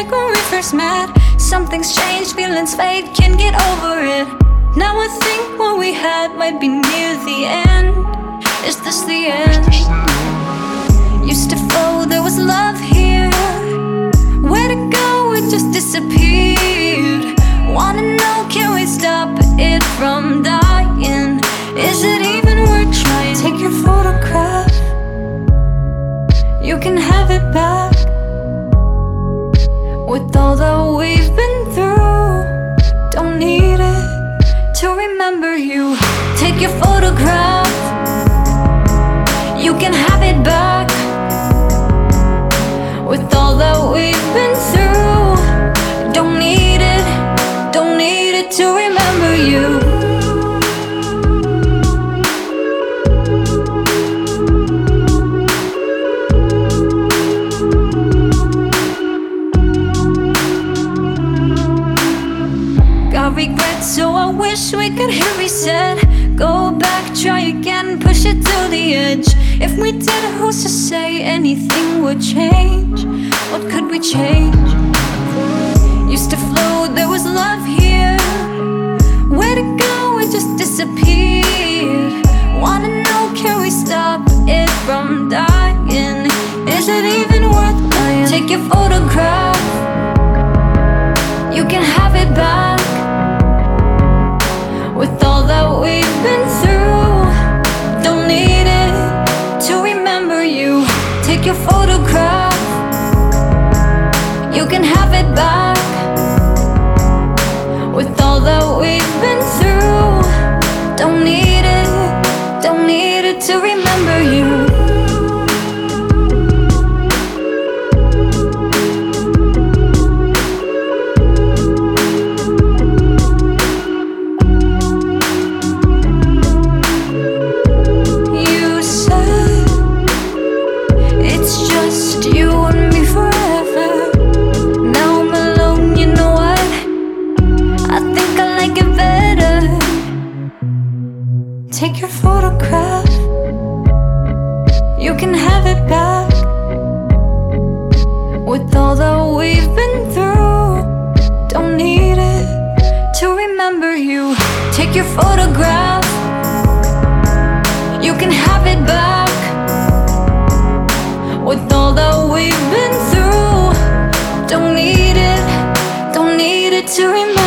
like when we first met. Something's changed, feelings fade, can't get over it. Now I think what we had might be near the end. Is this the end? Used to flow, there was love here. Where to go? It just disappeared. Wanna know, can we stop it from? Wish we could hit reset. Go back, try again, push it to the edge. If we did, who's to say anything would change? What could we change? Used to flow, there was love here. Where to go? It just disappeared. Wanna know, can we stop it from dying? Is it even worth dying? Take your photograph, don't need it to remember you. Take your photograph, you can have it back. With all that we've been through, don't need it, don't need it to remember. You you and me forever. Now I'm alone, you know what? I think I like it better. Take your photograph, you can have it back. With all that we've been through, don't need it to remember you. Take your photograph, you can have it back with all that we've been through. Don't need it, don't need it to remember.